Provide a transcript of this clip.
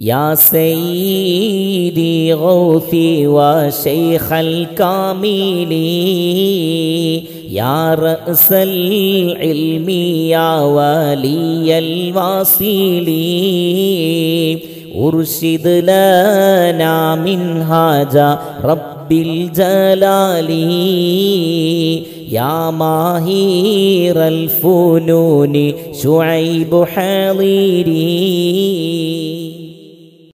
يا سيدي غوثي وشيخ الكامل يا رأس العلم يا ولي الواصل أرشد لنا منهاج رب الجلال. يا ماهير الفنون شعيب حضيري